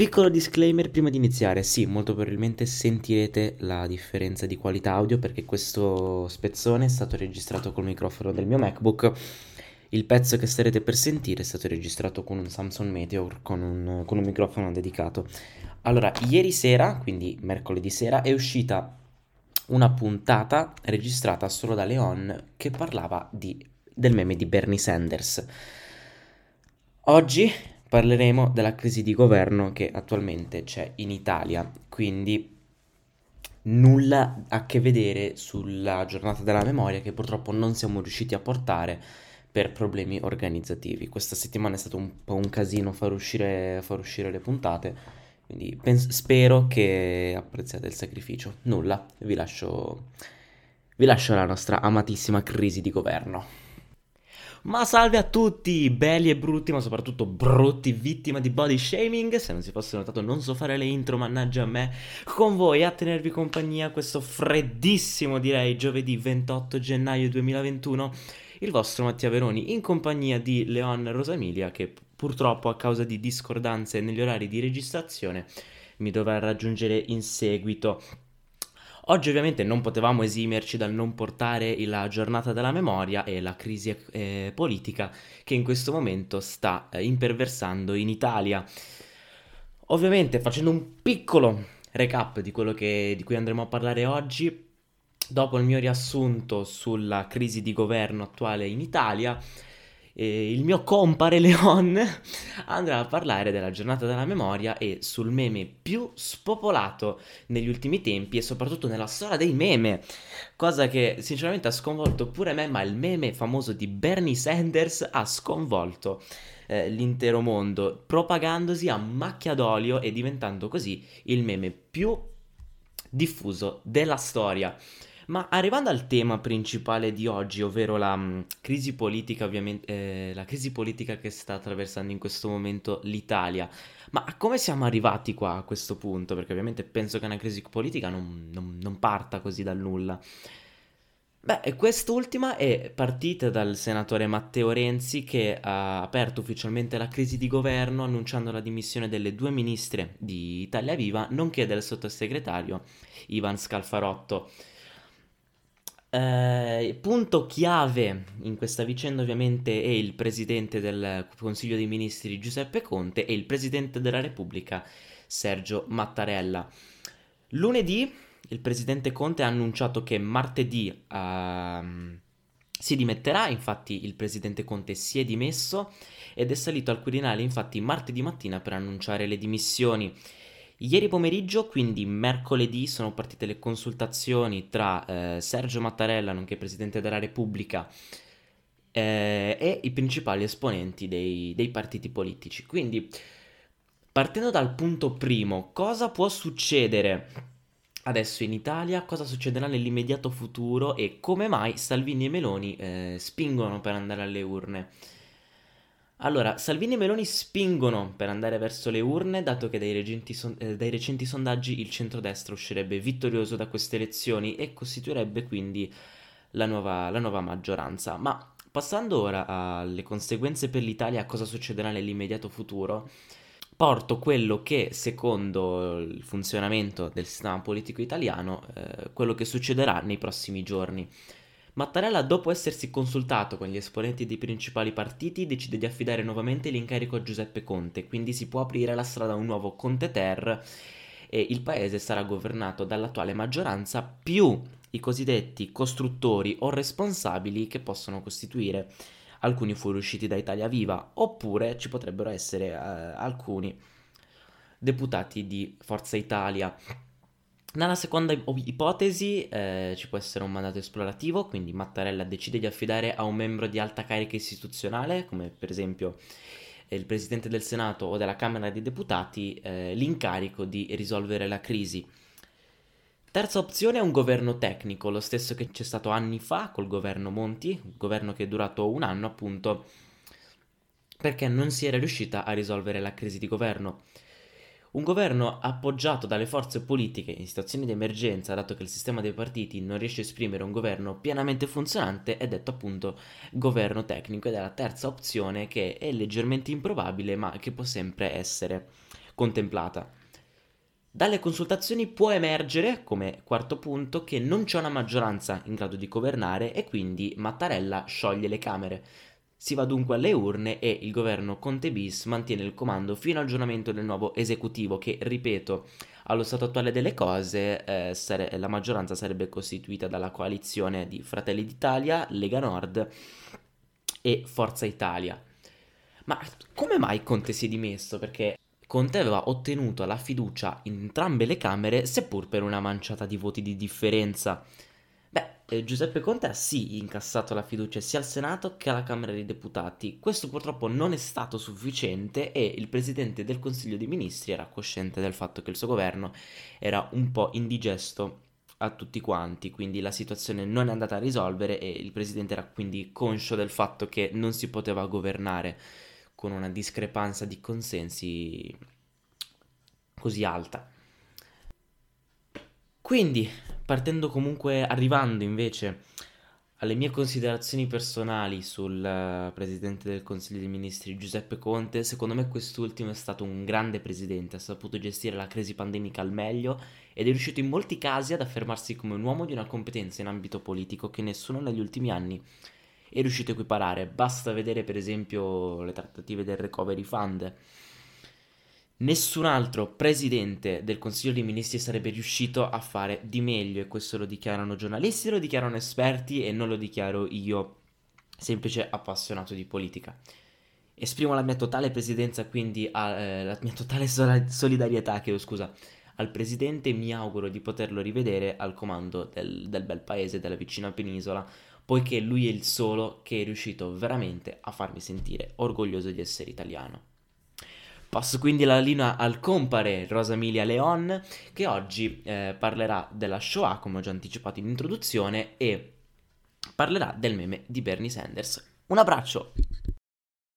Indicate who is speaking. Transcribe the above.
Speaker 1: Piccolo disclaimer prima di iniziare, sì, molto probabilmente sentirete la differenza di qualità audio perché questo spezzone è stato registrato col microfono del mio MacBook. Il pezzo che starete per sentire è stato registrato con un Samsung Meteor con un, con un microfono dedicato. Allora, ieri sera, quindi mercoledì sera, è uscita una puntata registrata solo da Leon che parlava di, del meme di Bernie Sanders. Oggi parleremo della crisi di governo che attualmente c'è in Italia, quindi nulla a che vedere sulla giornata della memoria che purtroppo non siamo riusciti a portare per problemi organizzativi. Questa settimana è stato un po' un casino far uscire, far uscire le puntate, quindi pens- spero che apprezziate il sacrificio. Nulla, vi lascio, vi lascio la nostra amatissima crisi di governo. Ma salve a tutti, belli e brutti, ma soprattutto brutti, vittima di body shaming. Se non si fosse notato, non so fare le intro, mannaggia a me. Con voi a tenervi compagnia questo freddissimo, direi, giovedì 28 gennaio 2021. Il vostro Mattia Veroni in compagnia di Leon Rosamilia, che purtroppo a causa di discordanze negli orari di registrazione mi dovrà raggiungere in seguito. Oggi ovviamente non potevamo esimerci dal non portare la giornata della memoria e la crisi eh, politica che in questo momento sta eh, imperversando in Italia. Ovviamente facendo un piccolo recap di quello che, di cui andremo a parlare oggi, dopo il mio riassunto sulla crisi di governo attuale in Italia, eh, il mio compare Leon andrà a parlare della giornata della memoria e sul meme più spopolato negli ultimi tempi e soprattutto nella storia dei meme, cosa che sinceramente ha sconvolto pure me, ma il meme famoso di Bernie Sanders ha sconvolto eh, l'intero mondo, propagandosi a macchia d'olio e diventando così il meme più diffuso della storia. Ma arrivando al tema principale di oggi, ovvero la mh, mm, crisi politica, ovviamente, eh, la crisi politica che sta attraversando in questo momento l'Italia, ma come siamo arrivati qua a questo punto? Perché ovviamente penso che una crisi politica non, non, non parta così dal nulla. Beh, quest'ultima è partita dal senatore Matteo Renzi che ha aperto ufficialmente la crisi di governo annunciando la dimissione delle due ministre di Italia Viva, nonché del sottosegretario Ivan Scalfarotto. Eh, punto chiave in questa vicenda ovviamente è il presidente del Consiglio dei Ministri Giuseppe Conte e il presidente della Repubblica Sergio Mattarella. Lunedì il presidente Conte ha annunciato che martedì uh, si dimetterà, infatti il presidente Conte si è dimesso ed è salito al Quirinale infatti martedì mattina per annunciare le dimissioni. Ieri pomeriggio, quindi mercoledì, sono partite le consultazioni tra eh, Sergio Mattarella, nonché Presidente della Repubblica, eh, e i principali esponenti dei, dei partiti politici. Quindi, partendo dal punto primo, cosa può succedere adesso in Italia, cosa succederà nell'immediato futuro e come mai Salvini e Meloni eh, spingono per andare alle urne? Allora, Salvini e Meloni spingono per andare verso le urne, dato che dai, son- eh, dai recenti sondaggi il centrodestra uscirebbe vittorioso da queste elezioni e costituirebbe quindi la nuova, la nuova maggioranza. Ma passando ora alle conseguenze per l'Italia, a cosa succederà nell'immediato futuro, porto quello che, secondo il funzionamento del sistema politico italiano, eh, quello che succederà nei prossimi giorni. Mattarella, dopo essersi consultato con gli esponenti dei principali partiti, decide di affidare nuovamente l'incarico a Giuseppe Conte, quindi si può aprire la strada a un nuovo Conte Ter e il paese sarà governato dall'attuale maggioranza più i cosiddetti costruttori o responsabili che possono costituire alcuni fuoriusciti da Italia Viva, oppure ci potrebbero essere eh, alcuni deputati di Forza Italia. Nella seconda ipotesi eh, ci può essere un mandato esplorativo, quindi Mattarella decide di affidare a un membro di alta carica istituzionale, come per esempio eh, il Presidente del Senato o della Camera dei Deputati, eh, l'incarico di risolvere la crisi. Terza opzione è un governo tecnico, lo stesso che c'è stato anni fa col governo Monti, un governo che è durato un anno appunto perché non si era riuscita a risolvere la crisi di governo. Un governo appoggiato dalle forze politiche in situazioni di emergenza, dato che il sistema dei partiti non riesce a esprimere un governo pienamente funzionante, è detto appunto governo tecnico ed è la terza opzione che è leggermente improbabile ma che può sempre essere contemplata. Dalle consultazioni può emergere, come quarto punto, che non c'è una maggioranza in grado di governare e quindi Mattarella scioglie le Camere. Si va dunque alle urne e il governo Conte bis mantiene il comando fino al giuramento del nuovo esecutivo che, ripeto, allo stato attuale delle cose eh, sare- la maggioranza sarebbe costituita dalla coalizione di Fratelli d'Italia, Lega Nord e Forza Italia. Ma come mai Conte si è dimesso? Perché Conte aveva ottenuto la fiducia in entrambe le Camere, seppur per una manciata di voti di differenza. Beh, eh, Giuseppe Conte ha sì incassato la fiducia sia al Senato che alla Camera dei Deputati. Questo purtroppo non è stato sufficiente e il Presidente del Consiglio dei Ministri era cosciente del fatto che il suo governo era un po' indigesto a tutti quanti, quindi la situazione non è andata a risolvere e il Presidente era quindi conscio del fatto che non si poteva governare con una discrepanza di consensi così alta. Quindi, partendo comunque, arrivando invece alle mie considerazioni personali sul uh, presidente del Consiglio dei Ministri Giuseppe Conte, secondo me quest'ultimo è stato un grande presidente, ha saputo gestire la crisi pandemica al meglio ed è riuscito in molti casi ad affermarsi come un uomo di una competenza in ambito politico che nessuno negli ultimi anni è riuscito a equiparare. Basta vedere per esempio le trattative del Recovery Fund. Nessun altro presidente del Consiglio dei Ministri sarebbe riuscito a fare di meglio e questo lo dichiarano giornalisti, lo dichiarano esperti e non lo dichiaro io, semplice appassionato di politica. Esprimo la mia totale presidenza, quindi a, eh, la mia totale solidarietà, chiedo scusa, al presidente mi auguro di poterlo rivedere al comando del, del bel paese, della vicina penisola, poiché lui è il solo che è riuscito veramente a farmi sentire orgoglioso di essere italiano. Passo quindi la linea al compare Rosa Emilia Leon, che oggi eh, parlerà della Shoah, come ho già anticipato in introduzione, e parlerà del meme di Bernie Sanders. Un abbraccio!